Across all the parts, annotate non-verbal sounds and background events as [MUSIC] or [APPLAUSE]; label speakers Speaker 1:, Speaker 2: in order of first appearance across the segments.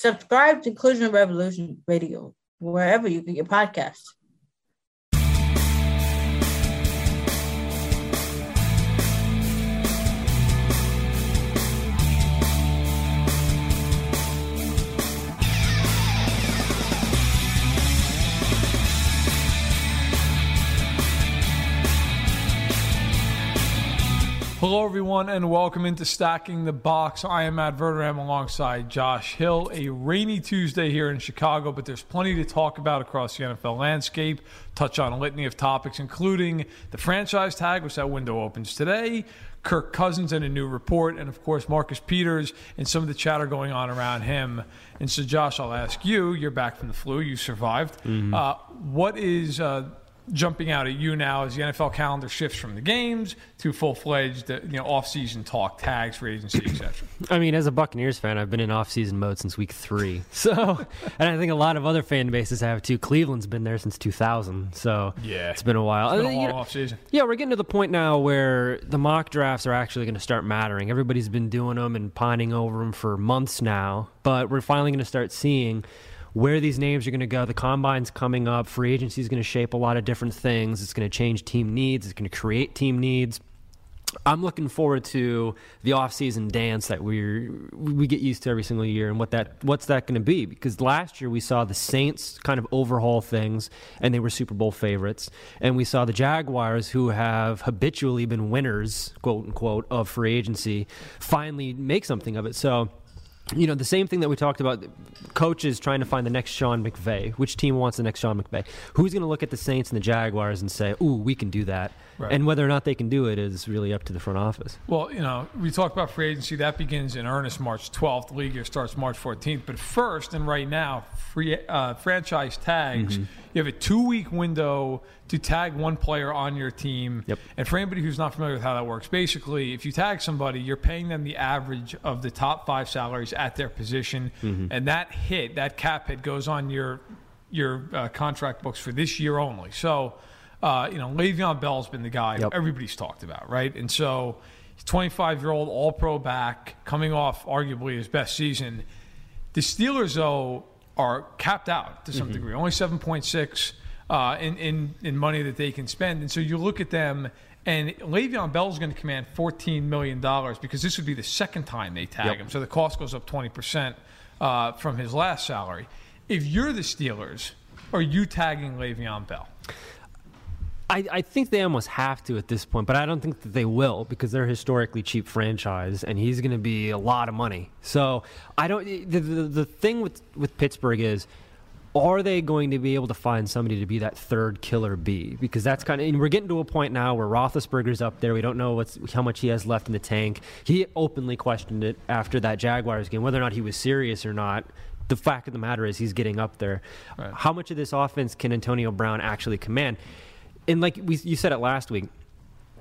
Speaker 1: Subscribe to Inclusion Revolution Radio wherever you get your podcasts.
Speaker 2: Hello, everyone, and welcome into Stacking the Box. I am Matt Verderame alongside Josh Hill. A rainy Tuesday here in Chicago, but there's plenty to talk about across the NFL landscape. Touch on a litany of topics, including the franchise tag, which that window opens today, Kirk Cousins and a new report, and of course, Marcus Peters and some of the chatter going on around him. And so, Josh, I'll ask you you're back from the flu, you survived. Mm-hmm. Uh, what is. Uh, jumping out at you now as the NFL calendar shifts from the games to full fledged, uh, you know, off season talk, tags, free agency, etc.
Speaker 3: I mean, as a Buccaneers fan, I've been in off season mode since week three. [LAUGHS] So, and I think a lot of other fan bases have too. Cleveland's been there since 2000, so
Speaker 2: yeah,
Speaker 3: it's been a while.
Speaker 2: It's been a long you know, off season.
Speaker 3: Yeah, we're getting to the point now where the mock drafts are actually going to start mattering. Everybody's been doing them and pining over them for months now, but we're finally going to start seeing where these names are going to go. The combine's coming up. Free agency is going to shape a lot of different things. It's going to change team needs. It's going to create team needs. I'm looking forward to the off-season dance that we we get used to every single year, and what that what's that going to be? Because last year we saw the Saints kind of overhaul things, and they were Super Bowl favorites, and we saw the Jaguars, who have habitually been winners, quote unquote, of free agency, finally make something of it. So you know, the same thing that we talked about, coaches trying to find the next Sean McVay. Which team wants the next Sean McVay? Who's going to look at the Saints and the Jaguars and say, ooh, we can do that? Right. And whether or not they can do it is really up to the front office.
Speaker 2: Well, you know, we talk about free agency. That begins in earnest March 12th. The league year starts March 14th. But first, and right now, free uh, franchise tags, mm-hmm. you have a two week window to tag one player on your team.
Speaker 3: Yep.
Speaker 2: And for anybody who's not familiar with how that works, basically, if you tag somebody, you're paying them the average of the top five salaries at their position. Mm-hmm. And that hit, that cap hit, goes on your your uh, contract books for this year only. So, uh, you know, Le'Veon Bell's been the guy yep. everybody's talked about, right? And so 25 year old, all pro back, coming off arguably his best season. The Steelers, though, are capped out to some mm-hmm. degree, only 7.6 uh, in, in, in money that they can spend. And so you look at them, and Le'Veon Bell is going to command $14 million because this would be the second time they tag yep. him. So the cost goes up 20% uh, from his last salary. If you're the Steelers, are you tagging Le'Veon Bell?
Speaker 3: I, I, think they almost have to at this point, but I don't think that they will because they're a historically cheap franchise, and he's going to be a lot of money. So I don't. The, the, the thing with with Pittsburgh is, are they going to be able to find somebody to be that third killer B? Because that's kind of, and we're getting to a point now where Roethlisberger's up there. We don't know what's how much he has left in the tank. He openly questioned it after that Jaguars game, whether or not he was serious or not the fact of the matter is he's getting up there. Right. How much of this offense can Antonio Brown actually command? And like we, you said it last week,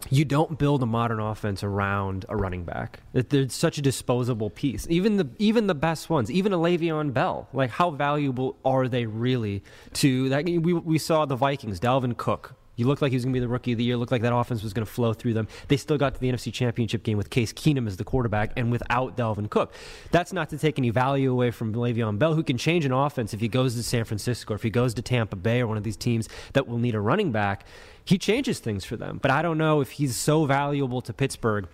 Speaker 3: you don't build a modern offense around a running back. There's such a disposable piece. Even the even the best ones, even a Le'Veon Bell, like how valuable are they really to that? We, we saw the Vikings, Dalvin Cook, he looked like he was going to be the rookie of the year. Looked like that offense was going to flow through them. They still got to the NFC Championship game with Case Keenum as the quarterback and without Dalvin Cook. That's not to take any value away from Le'Veon Bell, who can change an offense if he goes to San Francisco or if he goes to Tampa Bay or one of these teams that will need a running back. He changes things for them. But I don't know if he's so valuable to Pittsburgh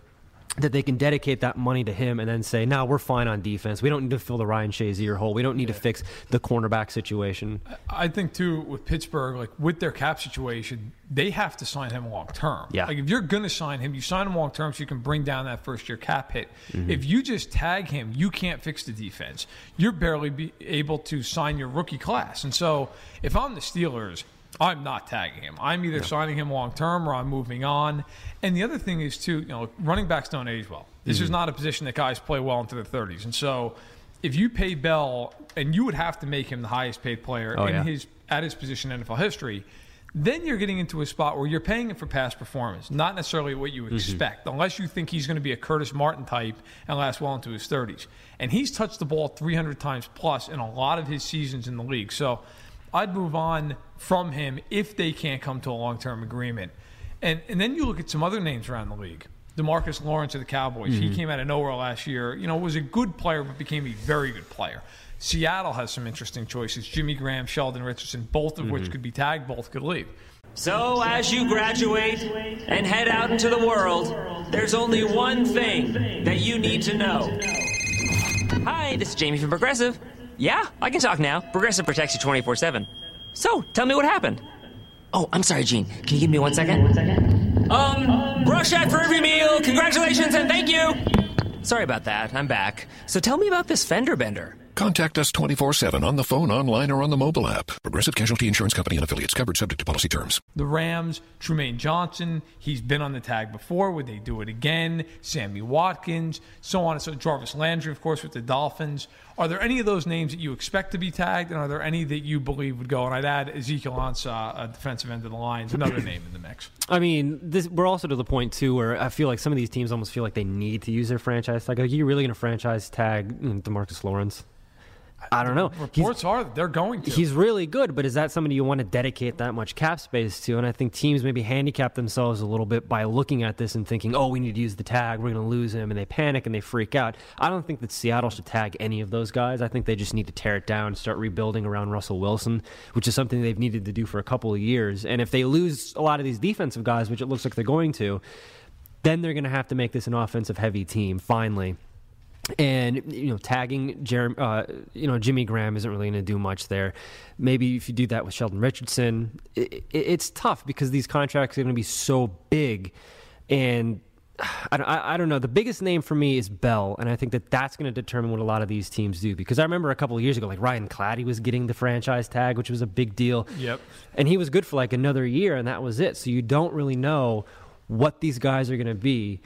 Speaker 3: that they can dedicate that money to him and then say, "No, we're fine on defense. We don't need to fill the Ryan Shazier hole. We don't need yeah. to fix the cornerback situation."
Speaker 2: I think too with Pittsburgh, like with their cap situation, they have to sign him long term.
Speaker 3: Yeah.
Speaker 2: Like if you're going to sign him, you sign him long term so you can bring down that first year cap hit. Mm-hmm. If you just tag him, you can't fix the defense. You're barely be able to sign your rookie class. And so, if I'm the Steelers I'm not tagging him. I'm either no. signing him long term or I'm moving on. And the other thing is too, you know, running backs don't age well. This mm-hmm. is not a position that guys play well into their 30s. And so, if you pay Bell, and you would have to make him the highest paid player oh, in yeah. his at his position in NFL history, then you're getting into a spot where you're paying him for past performance, not necessarily what you mm-hmm. expect, unless you think he's going to be a Curtis Martin type and last well into his 30s. And he's touched the ball 300 times plus in a lot of his seasons in the league. So I'd move on from him if they can't come to a long term agreement. And, and then you look at some other names around the league. Demarcus Lawrence of the Cowboys. He mm-hmm. came out of nowhere last year. You know, was a good player, but became a very good player. Seattle has some interesting choices. Jimmy Graham, Sheldon Richardson, both of which mm-hmm. could be tagged, both could leave.
Speaker 4: So, as you graduate and head out into the world, there's only one thing that you need to know. Hi, this is Jamie from Progressive. Yeah, I can talk now. Progressive protects you 24 7. So, tell me what happened. Oh, I'm sorry, Gene. Can you give me one second? One second. Um, brush at for every meal. Congratulations and thank you. Sorry about that. I'm back. So, tell me about this fender bender.
Speaker 5: Contact us 24 7 on the phone, online, or on the mobile app. Progressive Casualty Insurance Company and affiliates covered subject to policy terms.
Speaker 2: The Rams, Trumaine Johnson, he's been on the tag before. Would they do it again? Sammy Watkins, so on and so Jarvis Landry, of course, with the Dolphins. Are there any of those names that you expect to be tagged, and are there any that you believe would go? And I'd add Ezekiel Ansah, a defensive end of the Lions, another name in the mix.
Speaker 3: I mean, this, we're also to the point too where I feel like some of these teams almost feel like they need to use their franchise tag. Like, are you really going to franchise tag Demarcus Lawrence? I don't know. He's-
Speaker 2: Reports are they're going to.
Speaker 3: He's really good, but is that somebody you want to dedicate that much cap space to? And I think teams maybe handicap themselves a little bit by looking at this and thinking, oh, we need to use the tag. We're going to lose him. And they panic and they freak out. I don't think that Seattle should tag any of those guys. I think they just need to tear it down start rebuilding around Russell Wilson, which is something they've needed to do for a couple of years. And if they lose a lot of these defensive guys, which it looks like they're going to, then they're going to have to make this an offensive heavy team finally and you know tagging Jeremy, uh, you know Jimmy Graham isn't really going to do much there. Maybe if you do that with Sheldon Richardson, it, it, it's tough because these contracts are going to be so big, and [SIGHS] I, I, I don't know. The biggest name for me is Bell, and I think that that's going to determine what a lot of these teams do. Because I remember a couple of years ago, like Ryan Clady was getting the franchise tag, which was a big deal.
Speaker 2: Yep.
Speaker 3: and he was good for like another year, and that was it. So you don't really know what these guys are going to be.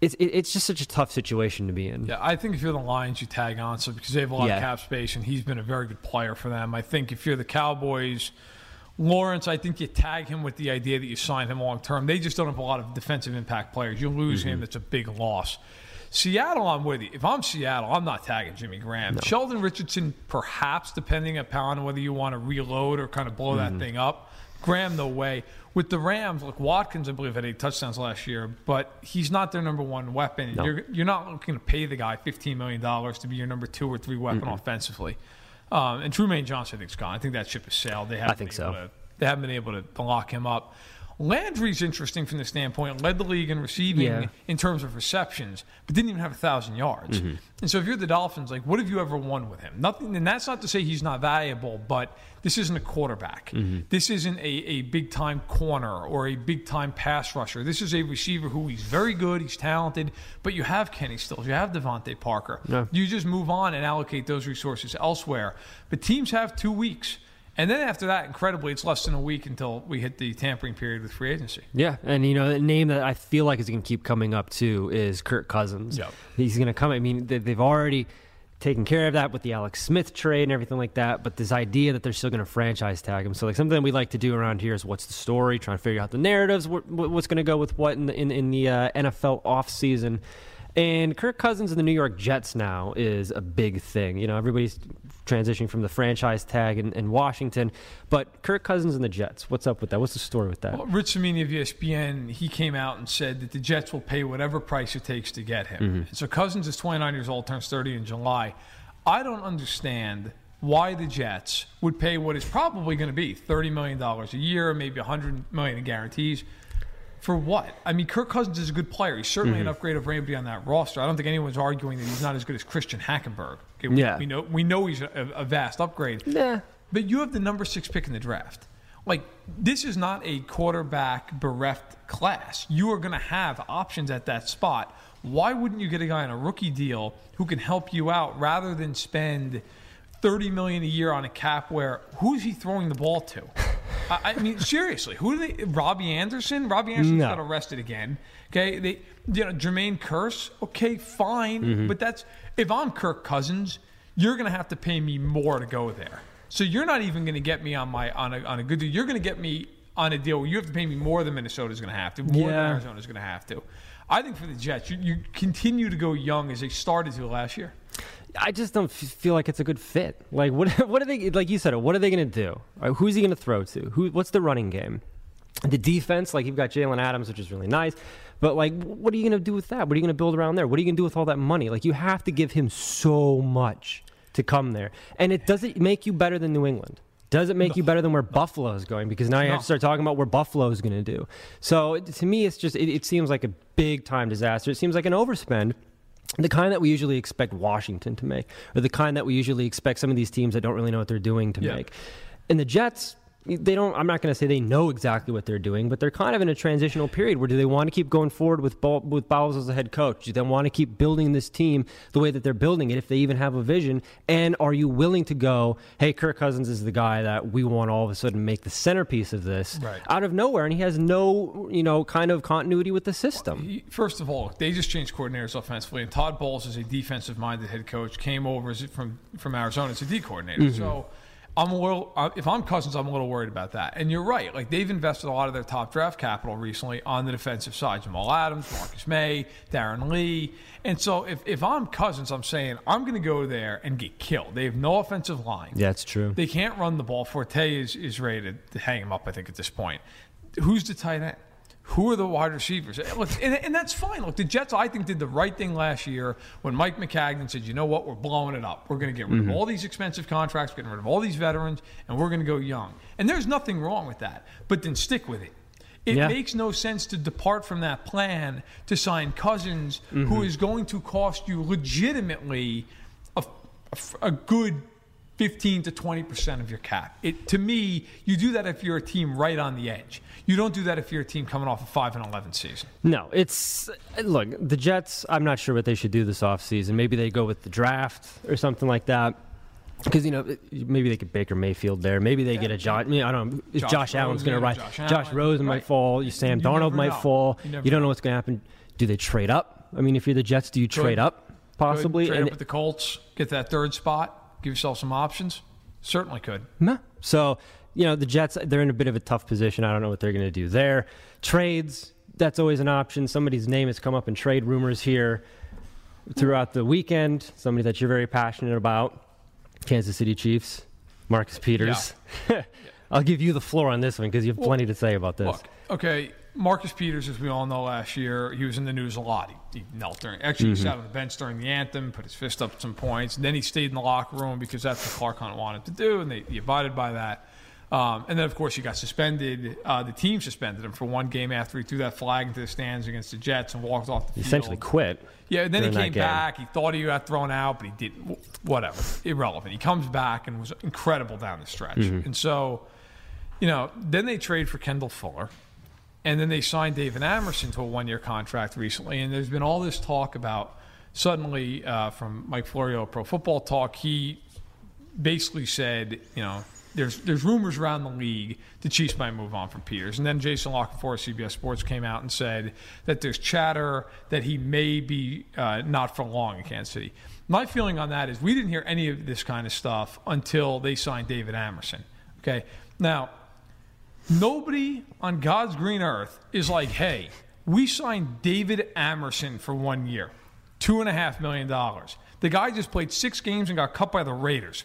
Speaker 3: It's it, it's just such a tough situation to be in.
Speaker 2: Yeah, I think if you're the Lions, you tag Ansah because they have a lot
Speaker 3: Yeah.
Speaker 2: of cap space, and he's been a very good player for them. I think if you're the Cowboys, Lawrence, I think you tag him with the idea that you sign him long term. They just don't have a lot of defensive impact players. You lose him, mm-hmm. it's a big loss. Seattle, I'm with you. If I'm Seattle, I'm not tagging Jimmy Graham. Sheldon Richardson, perhaps, depending upon whether you want to reload or kind of blow that mm-hmm. thing up. Graham, no way. With the Rams, like Watkins, I believe had eight touchdowns last year, but he's not their number one weapon.
Speaker 3: No.
Speaker 2: You're you're not looking to pay the guy fifteen million dollars to be your number two or three weapon offensively. Um, and Trumaine Johnson, I think, is gone. I think that ship has sailed. They haven't I
Speaker 3: think
Speaker 2: been
Speaker 3: so.
Speaker 2: able to- they haven't been able to, to lock him up. Landry's interesting from the standpoint, led the league in receiving
Speaker 3: Yeah.
Speaker 2: in terms of receptions, but didn't even have a thousand yards.
Speaker 3: Mm-hmm.
Speaker 2: And so if you're the Dolphins, like what have you ever won with him? Nothing. And that's not to say he's not valuable, but this isn't a quarterback.
Speaker 3: Mm-hmm.
Speaker 2: This isn't a, a big time corner or a big time pass rusher. This is a receiver who he's very good, he's talented, but you have Kenny Stills, you have DeVante Parker.
Speaker 3: Yeah.
Speaker 2: You just move on and allocate those resources elsewhere. But teams have two weeks. And then after that, incredibly, it's less than a week until we hit the tampering period with free agency.
Speaker 3: Yeah, and you know, the name that I feel like is going to keep coming up too is Kirk Cousins.
Speaker 2: Yep.
Speaker 3: He's going to come. I mean, they- they've already taken care of that with the Alex Smith trade and everything like that. But this idea that they're still going to franchise tag him, so like something we like to do around here is what's the story, trying to figure out the narratives, what, what- what's going to go with what in the in, in the uh, NFL off season. And Kirk Cousins and the New York Jets now is a big thing. You know, everybody's transitioning from the franchise tag in, in Washington, but Kirk Cousins and the Jets. What's up with that? What's the story with that?
Speaker 2: Well, Rich Cimini of ESPN, he came out and said that the Jets will pay whatever price it takes to get him.
Speaker 3: Mm-hmm.
Speaker 2: So Cousins is 29 years old, turns 30 in July. I don't understand why the Jets would pay what is probably going to be $30 million a year, maybe 100 million in guarantees. For what? I mean, Kirk Cousins is a good player. He's certainly
Speaker 3: Mm-hmm.
Speaker 2: an upgrade of anybody on that roster. I don't think anyone's arguing that he's not as good as Christian Hackenberg. Okay, we,
Speaker 3: Yeah.
Speaker 2: we know we know he's a, a vast upgrade.
Speaker 3: Yeah.
Speaker 2: But you have the number six pick in the draft. Like, this is not a quarterback bereft class. You are going to have options at that spot. Why wouldn't you get a guy on a rookie deal who can help you out rather than spend thirty million a year on a cap where who's he throwing the ball to? I, I mean, seriously, who do they? Robbie Anderson. Robbie Anderson
Speaker 3: No.
Speaker 2: got arrested again. Okay, they, you know, Jermaine Kearse. Okay, fine,
Speaker 3: Mm-hmm.
Speaker 2: but that's if I'm Kirk Cousins, you're going to have to pay me more to go there. So you're not even going to get me on my on a on a good deal. You're going to get me on a deal where you have to pay me more than Minnesota's going to have to, more than
Speaker 3: Yeah.
Speaker 2: Arizona's going to have to. I think for the Jets, you, you continue to go young as they started to last year.
Speaker 3: I just don't f- feel like it's a good fit. Like, what? [LAUGHS] What are they? Like you said, what are they going to do? Uh, Who's he going to throw to? Who? What's the running game? The defense, like you've got Jalen Adams, which is really nice, But like, what are you going to do with that? What are you going to build around there? What are you going to do with all that money? Like, you have to give him so much to come there, and it doesn't make you better than New England. Does it make no. you better than where Buffalo is going? Because now you no. have to start talking about where Buffalo is going to do. So to me, it's just it, it seems like a big time disaster. It seems like an overspend the kind that we usually expect Washington to make, or the kind that we usually expect some of these teams that don't really know what they're doing to yeah. make. And the Jets, they don't i'm not going to say they know exactly what they're doing but they're kind of in a transitional period where do they want to keep going forward with with Bowles as a head coach do they want to keep building this team the way that they're building it if they even have a vision and are you willing to go hey Kirk Cousins is the guy that we want all of a sudden make the centerpiece of this right. out of nowhere and he has no you know kind of continuity with the system
Speaker 2: first of all they just changed coordinators offensively and Todd Bowles is a defensive minded head coach came over from from Arizona as a D coordinator mm-hmm. so I'm a little. If I'm Cousins, I'm a little worried about that. And you're right. Like they've invested a lot of their top draft capital recently on the defensive side: Jamal Adams, Marcus Maye, Darron Lee. And so if, if I'm Cousins, I'm saying I'm going to go there and get killed. They have no offensive line.
Speaker 3: Yeah, that's true.
Speaker 2: They can't run the ball. Forte is is ready to hang him up. I think at this point. Who's the tight end? Who are the wide receivers? Look, and, and, that's fine. Look, the Jets, I think, did the right thing last year when Mike Maccagnan said, you know what, we're blowing it up. We're going to get rid mm-hmm. of all these expensive contracts, we're getting rid of all these veterans, and we're going to go young. And there's nothing wrong with that, but then stick with it. It yeah. makes no sense to depart from that plan to sign Cousins, mm-hmm. who is going to cost you legitimately a, a, a good 15 to 20% of your cap. It, to me, you do that if you're a team right on the edge. You don't do that if you're a team coming off a 5 and 11 season.
Speaker 3: No, it's look, the Jets, I'm not sure what they should do this offseason. Maybe they go with the draft or something like that. Because you know maybe they get Baker Mayfield there. Maybe they yeah, get a Josh. I, mean, I don't know. Josh, Josh Allen's going to rise? Josh, Josh Rosen right. might fall. You Sam you Darnold might know. fall. You, you don't know what's going to happen. Do they trade up? I mean, if you're the Jets, do you Good. trade up possibly?
Speaker 2: Good. Trade and, up with the Colts, get that third spot give yourself some options? Certainly could.
Speaker 3: No. So, you know, the Jets, they're in a bit of a tough position. I don't know what they're going to do there. Trades, that's always an option. Somebody's name has come up in trade rumors here throughout the weekend. Somebody that you're very passionate about Kansas City Chiefs, Marcus Peters. Yeah. [LAUGHS] I'll give you the floor on this one because you have well, plenty to say about this. Look,
Speaker 2: okay, Marcus Peters, as we all know, last year he was in the news a lot. He, he knelt during, actually, mm-hmm. he sat on the bench during the anthem, put his fist up at some points, and then he stayed in the locker room because that's what Clark Hunt wanted to do, and they he abided by that. Um, and then, of course, he got suspended. Uh, the team suspended him for one game after he threw that flag into the stands against the Jets and walked off the
Speaker 3: field. Essentially quit.
Speaker 2: Yeah, and then he came back. He thought he got thrown out, but he didn't. Whatever. Irrelevant. He comes back and was incredible down the stretch. Mm-hmm. And so, you know, then they trade for Kendall Fuller. And then they signed David Amerson to a one year contract recently. And there's been all this talk about suddenly uh, from Mike Florio, Pro Football Talk, he basically said, you know, there's there's rumors around the league the Chiefs might move on from Peters. And then Jason La Canfora, CBS Sports, came out and said that there's chatter that he may be uh, not for long in Kansas City. My feeling on that is we didn't hear any of this kind of stuff until they signed David Amerson. Okay. Now, Nobody on God's green earth is like, hey, we signed David Amerson for one year, two and a half million dollars. The guy just played six games and got cut by the Raiders.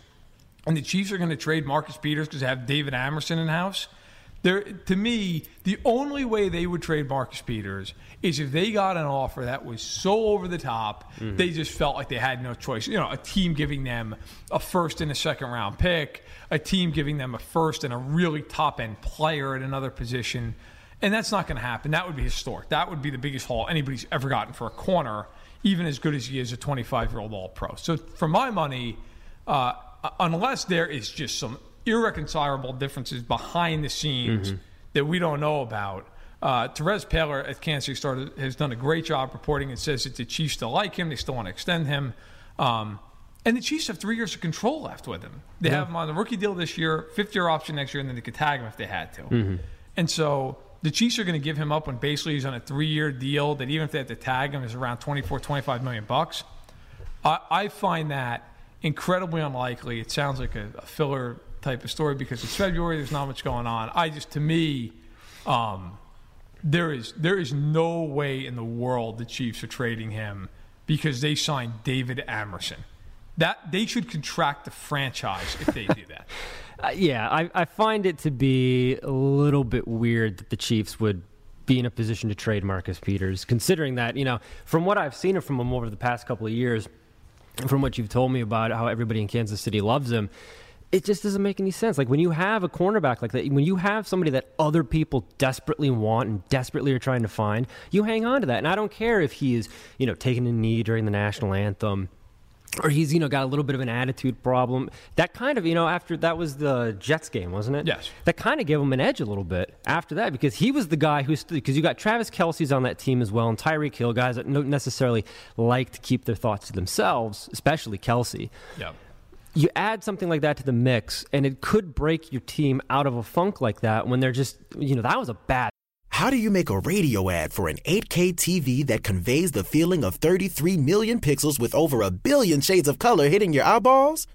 Speaker 2: And the Chiefs are going to trade Marcus Peters because they have David Amerson in house. There, to me, the only way they would trade Marcus Peters is if they got an offer that was so over the top, mm-hmm. they just felt like they had no choice. You know, a team giving them a first and a second round pick, a team giving them a first and a really top end player at another position. And that's not going to happen. That would be historic. That would be the biggest haul anybody's ever gotten for a corner, even as good as he is a 25 year old All Pro. So, for my money, uh, unless there is just some irreconcilable differences behind the scenes mm-hmm. that we don't know about. Uh, Terez Paylor at Kansas City Star has done a great job reporting. and says that the Chiefs still like him. They still want to extend him. Um, and the Chiefs have three years of control left with him. They yeah. have him on the rookie deal this year, fifth year option next year, and then they could tag him if they had to. Mm-hmm. And so the Chiefs are going to give him up when basically he's on a three year deal that even if they have to tag him is around 24, 25 million bucks. I, I find that incredibly unlikely. It sounds like a, a filler type of story because it's February. There's not much going on. I just, to me, um, there is there is no way in the world the Chiefs are trading him because they signed David Amerson. That they should contract the franchise if they do that. [LAUGHS]
Speaker 3: uh, yeah, I, I find it to be a little bit weird that the Chiefs would be in a position to trade Marcus Peters, considering that, you know, from what I've seen from him over the past couple of years, from what you've told me about how everybody in Kansas City loves him, it just doesn't make any sense. Like when you have a cornerback like that, when you have somebody that other people desperately want and desperately are trying to find, you hang on to that. And I don't care if he is, you know, taking a knee during the national anthem or he's you know got a little bit of an attitude problem. That kind of you know after that was the Jets game, wasn't it?
Speaker 2: Yes.
Speaker 3: That kind of gave him an edge a little bit after that because he was the guy who because you got Travis Kelce's on that team as well and Tyreek Hill guys that don't necessarily like to keep their thoughts to themselves, especially Kelce.
Speaker 2: Yeah.
Speaker 3: You add something like that to the mix, and it could break your team out of a funk like that when they're just you know that was a bad
Speaker 6: How do you make a radio ad for an 8K TV that conveys the feeling of 33 million pixels with over a billion shades of color hitting your eyeballs?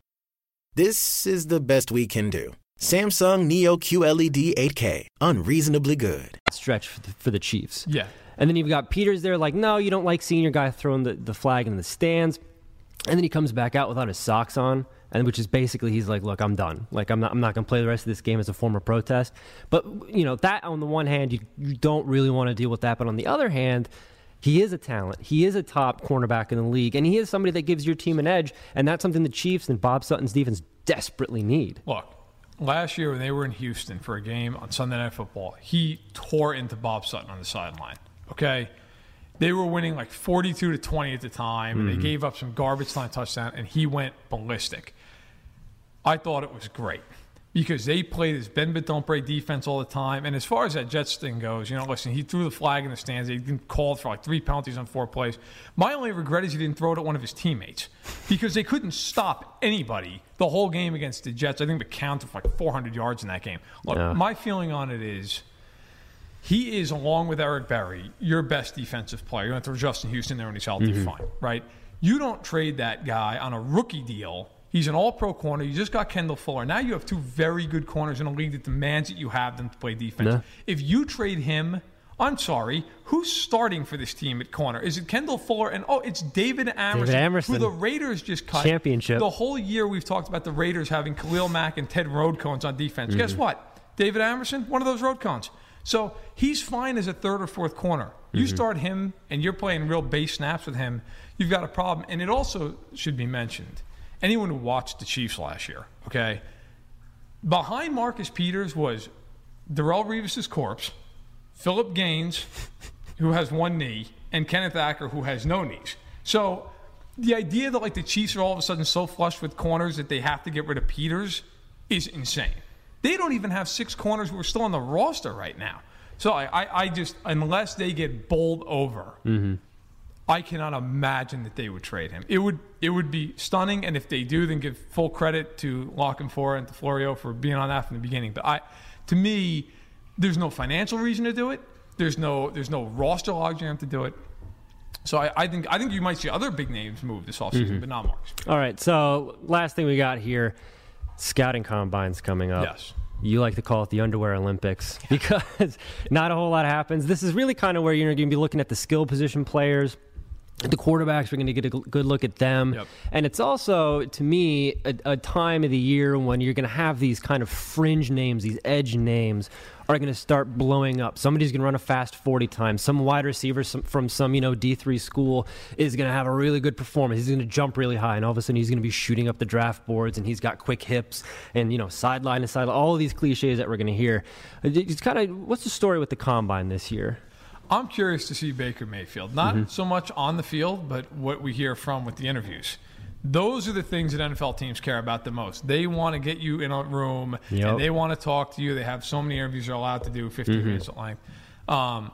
Speaker 6: This is the best we can do. Samsung Neo QLED 8K, unreasonably good.
Speaker 3: stretch for the, for the Chiefs.
Speaker 2: Yeah.
Speaker 3: And then you've got Peters there, like, no, you don't like seeing your guy throwing the, the flag in the stands. And then he comes back out without his socks on, and which is basically he's like, look, I'm done. Like I'm not I'm not going to play the rest of this game as a form of protest. But you know that on the one hand, you you don't really want to deal with that, but on the other hand. He is a talent. He is a top cornerback in the league, and he is somebody that gives your team an edge, and that's something the Chiefs and Bob Sutton's defense desperately need.
Speaker 2: Look, last year when they were in Houston for a game on Sunday Night Football, he tore into Bob Sutton on the sideline. Okay. They were winning like 42 to 20 at the time, and they mm-hmm. gave up some garbage time touchdown, and he went ballistic. I thought it was great because they played this bend but don't break defense all the time. And as far as that Jets thing goes, you know, listen, he threw the flag in the stands. He didn't call for like three penalties on four plays. My only regret is he didn't throw it at one of his teammates because they couldn't stop anybody the whole game against the Jets. I think the count of like 400 yards in that game. Look,
Speaker 3: Yeah.
Speaker 2: my feeling on it is he is, along with Eric Berry, your best defensive player. You're going to throw Justin Houston there when he's healthy,
Speaker 3: Mm-hmm.
Speaker 2: fine, right? You don't trade that guy on a rookie deal. He's an all pro corner. You just got Kendall Fuller. Now you have two very good corners in a league that demands that you have them to play defense.
Speaker 3: Yeah.
Speaker 2: If you trade him, I'm sorry, who's starting for this team at corner? Is it Kendall Fuller? And oh, it's David Amerson,
Speaker 3: Amerson.
Speaker 2: who the Raiders just cut.
Speaker 3: Championship.
Speaker 2: The whole year we've talked about the Raiders having Khalil Mack and Ted Roadcones on defense.
Speaker 3: Mm-hmm.
Speaker 2: Guess what? David Amerson, one of those Roadcones. So he's fine as a third or fourth corner. You
Speaker 3: Mm-hmm.
Speaker 2: start him and you're playing real base snaps with him, you've got a problem. And it also should be mentioned anyone who watched the Chiefs last year, okay? Behind Marcus Peters was Darrelle Revis's corpse, Philip Gaines, [LAUGHS] who has one knee, and Kenneth Acker, who has no knees. So the idea that like the Chiefs are all of a sudden so flush with corners that they have to get rid of Peters is insane. They don't even have six corners who are still on the roster right now. So I, I, I just unless they get bowled over, mm-hmm. I cannot imagine that they would trade him. It would it would be stunning, and if they do, then give full credit to La Canfora and to Florio for being on that from the beginning. But I, to me, there's no financial reason to do it. There's no there's no roster logjam to do it. So I, I think I think you might see other big names move this offseason, mm-hmm. but not Marks.
Speaker 3: All right, so last thing we got here scouting combines coming up.
Speaker 2: Yes.
Speaker 3: You like to call it the underwear Olympics because [LAUGHS] not a whole lot happens. This is really kind of where you're going to be looking at the skill position players. The quarterbacks, we're going to get a good look at them.
Speaker 2: Yep.
Speaker 3: And it's also, to me, a, a time of the year when you're going to have these kind of fringe names, these edge names are going to start blowing up. Somebody's going to run a fast 40 times. Some wide receiver some, from some, you know, D3 school is going to have a really good performance. He's going to jump really high, and all of a sudden he's going to be shooting up the draft boards, and he's got quick hips and, you know, sideline to sideline, all of these cliches that we're going to hear. It's kind of, what's the story with the combine this year?
Speaker 2: I'm curious to see Baker Mayfield. Not so much on the field, but what we hear from with the interviews. Those are the things that NFL teams care about the most. They want to get you in a room
Speaker 3: Yep.
Speaker 2: and they want to talk to you. They have so many interviews they're allowed to do, 50 minutes at length. Um,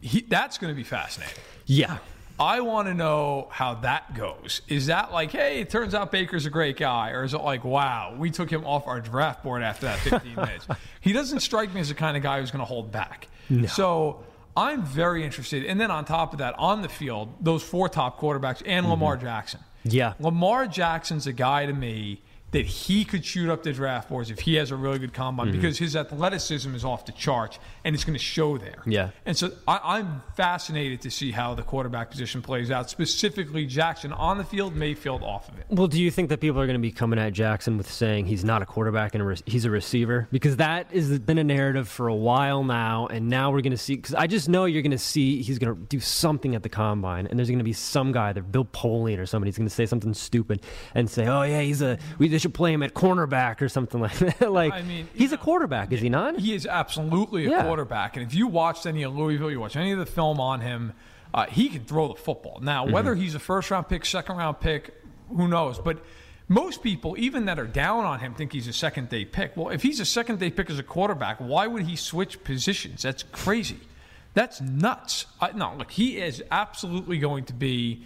Speaker 2: he, that's going to be fascinating.
Speaker 3: Yeah.
Speaker 2: I want to know how that goes. Is that like, hey, it turns out Baker's a great guy? Or is it like, wow, we took him off our draft board after that 15 [LAUGHS] minutes? He doesn't strike me as the kind of guy who's going to hold back. So I'm very interested. And then on top of that, on the field, those four top quarterbacks and mm-hmm. Lamar Jackson.
Speaker 3: Yeah.
Speaker 2: Lamar Jackson's a guy to me that he could shoot up the draft boards if he has a really good combine
Speaker 3: Mm-hmm.
Speaker 2: because his athleticism is off the charts and it's going to show there.
Speaker 3: Yeah.
Speaker 2: And so I, I'm fascinated to see how the quarterback position plays out, specifically Jackson on the field, Mayfield off of it.
Speaker 3: Well, do you think that people are going to be coming at Jackson with saying he's not a quarterback and a re- he's a receiver? Because that has been a narrative for a while now, and now we're going to see. Because I just know you're going to see he's going to do something at the combine, and there's going to be some guy, there, Bill Polian or somebody, he's going to say something stupid and say, "Oh yeah, he's a we they should play him at cornerback or something like that." [LAUGHS] like
Speaker 2: I mean,
Speaker 3: he's
Speaker 2: you
Speaker 3: a quarterback, is he not?
Speaker 2: He is absolutely a
Speaker 3: Yeah.
Speaker 2: quarterback. And if you watched any of Louisville, you watch any of the film on him, uh, he can throw the football. Now,
Speaker 3: Mm-hmm.
Speaker 2: whether he's a first round pick, second round pick, who knows? But most people, even that are down on him, think he's a second day pick. Well, if he's a second day pick as a quarterback, why would he switch positions? That's crazy. That's nuts. I, no, look, he is absolutely going to be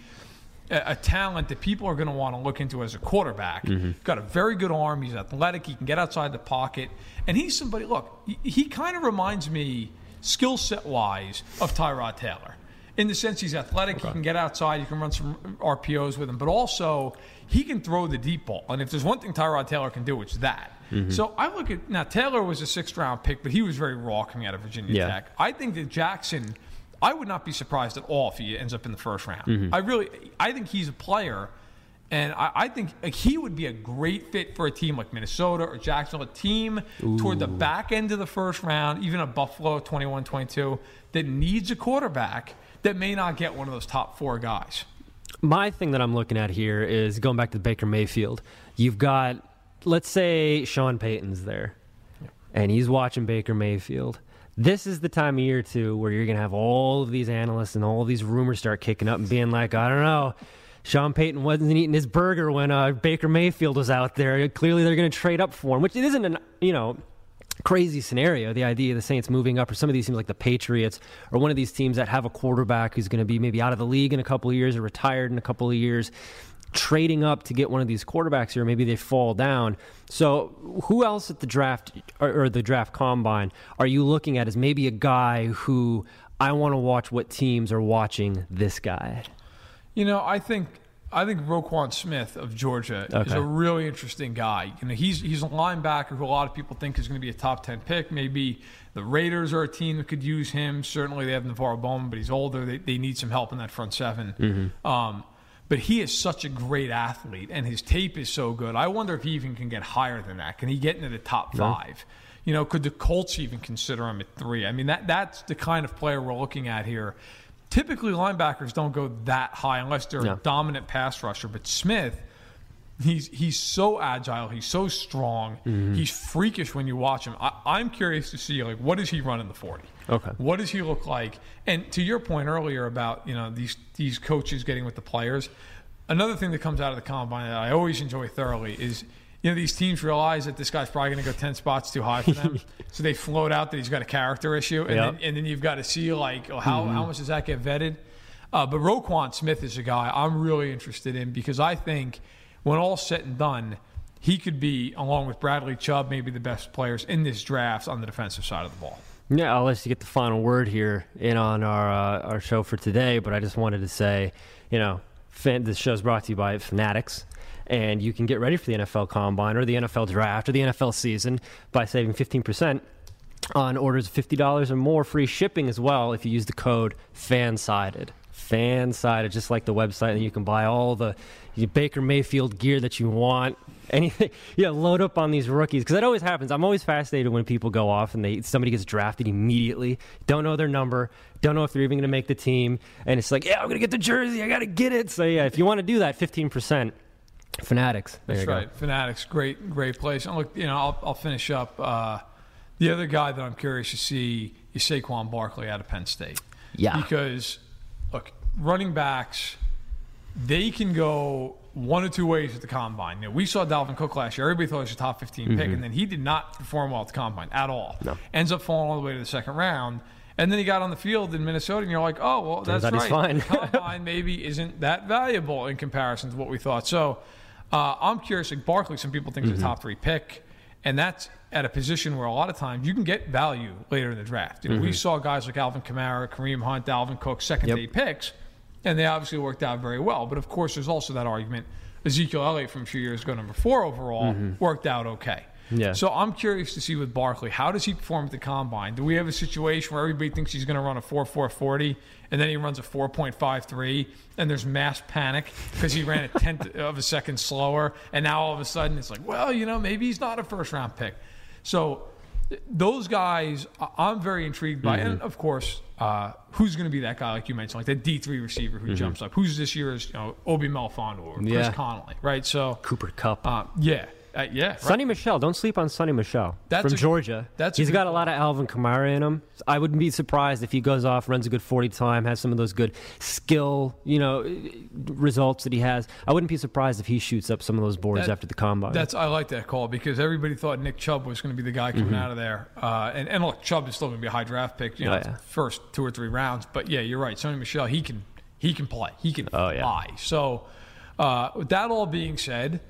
Speaker 2: a, talent that people are going to want to look into as a quarterback. Mm-hmm. Got a very good arm. He's athletic. He can get outside the pocket, and he's somebody. Look, he, he kind of reminds me, skill set wise, of Tyrod Taylor. In the sense he's athletic, he can get outside, you can run some RPOs with him, but also he can throw the deep ball. And if there's one thing Tyrod Taylor can do, it's that. Mm-hmm. So I look at now Taylor was a sixth round pick, but he was very raw coming out of Virginia
Speaker 3: Yeah.
Speaker 2: Tech. I think that Jackson, I would not be surprised at all if he ends up in the first round.
Speaker 3: Mm-hmm.
Speaker 2: I really, I think he's a player, and I, I think like, he would be a great fit for a team like Minnesota or Jacksonville, a team toward the back end of the first round, even a Buffalo 21 22, that needs a quarterback that may not get one of those top four guys.
Speaker 3: My thing that I'm looking at here is going back to Baker Mayfield. You've got, let's say, Sean Payton's there, and he's watching Baker Mayfield. This is the time of year too where you're gonna have all of these analysts and all these rumors start kicking up and being like, I don't know. Sean Payton wasn't eating his burger when uh, Baker Mayfield was out there. Clearly, they're going to trade up for him, which it isn't an you know crazy scenario. The idea of the Saints moving up, or some of these teams like the Patriots, or one of these teams that have a quarterback who's going to be maybe out of the league in a couple of years or retired in a couple of years, trading up to get one of these quarterbacks here. Maybe they fall down. So, who else at the draft or, or the draft combine are you looking at as maybe a guy who I want to watch what teams are watching this guy?
Speaker 2: You know, I think I think Roquan Smith of Georgia is a really interesting guy. You know, he's he's a linebacker who a lot of people think is going to be a top ten pick. Maybe the Raiders are a team that could use him. Certainly, they have NaVorro Bowman, but he's older. They, they need some help in that front 7 Um, but he is such a great athlete, and his tape is so good. I wonder if he even can get higher than that. Can he get into the top five? You know, could the Colts even consider him at three? I mean, that that's the kind of player we're looking at here. Typically, linebackers don't go that high unless they're
Speaker 3: No.
Speaker 2: a dominant pass rusher. But Smith, he's he's so agile, he's so strong, he's freakish when you watch him. I, I'm curious to see like what does he run in the 40?
Speaker 3: Okay.
Speaker 2: What does he look like? And to your point earlier about you know these these coaches getting with the players, another thing that comes out of the combine that I always enjoy thoroughly is you know these teams realize that this guy's probably going to go ten spots too high for them, [LAUGHS] so they float out that he's got a character issue, and,
Speaker 3: Yep.
Speaker 2: then, and then you've got to see like oh, how how much does that get vetted? Uh, but Roquan Smith is a guy I'm really interested in because I think when all said and done. He could be, along with Bradley Chubb, maybe the best players in this draft on the defensive side of the ball.
Speaker 3: Yeah, I'll let you get the final word here in on our uh, our show for today. But I just wanted to say, you know, fan, this show's brought to you by Fanatics, and you can get ready for the NFL Combine or the NFL Draft or the NFL season by saving fifteen percent on orders of fifty dollars or more, free shipping as well if you use the code FANSIDED. Fansided, just like the website, and you can buy all the Baker Mayfield gear that you want. [LAUGHS] Anything, yeah, load up on these rookies because that always happens. I'm always fascinated when people go off and they somebody gets drafted immediately, don't know their number, don't know if they're even going to make the team, and it's like, yeah, I'm going to get the jersey, I got to get it. So yeah, if you want to do that, 15 percent. Fanatics. There
Speaker 2: That's
Speaker 3: you go.
Speaker 2: right. Fanatics, great, great place. And look, you know, I'll, I'll finish up. Uh, the other guy that I'm curious to see is Saquon Barkley out of Penn State.
Speaker 3: Yeah.
Speaker 2: Because, look, running backs, they can go one or two ways at the combine. You know, we saw Dalvin Cook last year. Everybody thought he was a top 15 pick, and then he did not perform well at the combine at all.
Speaker 3: Mm-hmm. No.
Speaker 2: Ends up falling all the way to the second round. And then he got on the field in Minnesota, and you're like, oh, well, that's right.
Speaker 3: fine.
Speaker 2: The combine maybe isn't that valuable in comparison to what we thought. So uh, I'm curious. Like Barkley, some people think
Speaker 3: Mm-hmm.
Speaker 2: is a top three pick, and that's at a position where a lot of times you can get value later in the draft. You know, we saw guys like Alvin Kamara, Kareem Hunt, Alvin Cook, second
Speaker 3: Mm-hmm. Yep.
Speaker 2: day picks, and they obviously worked out very well. But of course, there's also that argument: Ezekiel Elliott from a few years ago, number four overall, mm-hmm. worked out okay.
Speaker 3: Yeah.
Speaker 2: So I'm curious to see with Barkley, how does he perform at the combine? Do we have a situation where everybody thinks he's going to run a 4 4 40 and then he runs a 4.53 and there's mass panic because he ran a tenth of a second slower and now all of a sudden it's like, well, you know, maybe he's not a first round pick. So those guys, I'm very intrigued by,
Speaker 3: Mm-hmm.
Speaker 2: and of course, uh, who's going to be that guy like you mentioned, like that D3 receiver who jumps up? Who's this year's, you know, Obi Melifonwu or Chris
Speaker 3: Mm-hmm. Yeah.
Speaker 2: Connolly, right? So,
Speaker 3: Cooper Kupp.
Speaker 2: uh, yeah, uh, yeah, right.
Speaker 3: Sony Michel, don't sleep on Sony Michel
Speaker 2: That's
Speaker 3: from
Speaker 2: a-
Speaker 3: Georgia.
Speaker 2: that's a
Speaker 3: He's
Speaker 2: good
Speaker 3: got a lot of Alvin Kamara in him. I wouldn't be surprised if he goes off, runs a good 40 time, has some of those good skill, you know, results that he has. I wouldn't be surprised if he shoots up some of those boards
Speaker 2: That-
Speaker 3: after the combine.
Speaker 2: That's I like that call because everybody thought Nick Chubb was going to be the guy coming out of there, uh, and and look, Chubb is still going to be a high draft pick, you know,
Speaker 3: Mm-hmm. Oh, yeah.
Speaker 2: first two or three rounds. But yeah, you're right. Sony Michel, he can he can play, he can
Speaker 3: Oh, yeah.
Speaker 2: fly. So uh, with that all being said.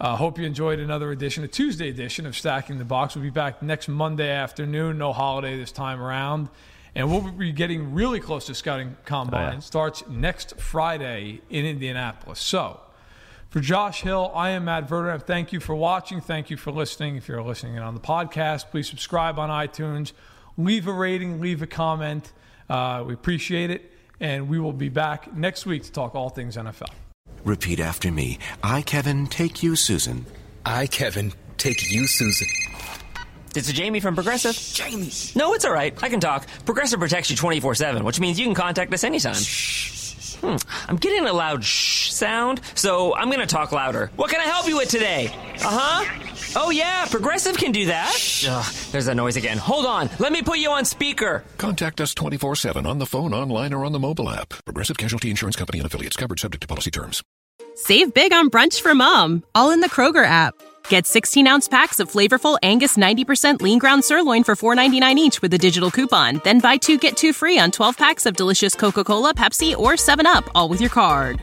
Speaker 2: Uh, hope you enjoyed another edition, a Tuesday edition of Stacking the Box. We'll be back next Monday afternoon. No holiday this time around. And we'll be getting really close to scouting combine.
Speaker 3: Oh, yeah.
Speaker 2: Starts next Friday in Indianapolis. So, for Josh Hill, I am Matt Verder. Thank you for watching. Thank you for listening. If you're listening in on the podcast, please subscribe on iTunes, leave a rating, leave a comment. Uh, we appreciate it. And we will be back next week to talk all things NFL.
Speaker 7: Repeat after me. I, Kevin, take you, Susan.
Speaker 8: I, Kevin, take you, Susan.
Speaker 4: It's Jamie from Progressive. Jamie. No, it's all right. I can talk. Progressive protects you 24 7, which means you can contact us anytime. Hmm. I'm getting a loud shh sound, so I'm going to talk louder. What can I help you with today? Uh huh. Oh, yeah, Progressive can do that. Ugh, there's that noise again. Hold on. Let me put you on speaker.
Speaker 5: Contact us 24 7 on the phone, online, or on the mobile app. Progressive Casualty Insurance Company and affiliates covered subject to policy terms.
Speaker 9: Save big on brunch for mom, all in the Kroger app. Get 16 ounce packs of flavorful Angus 90% lean ground sirloin for $4.99 each with a digital coupon. Then buy two get two free on 12 packs of delicious Coca Cola, Pepsi, or 7UP, all with your card.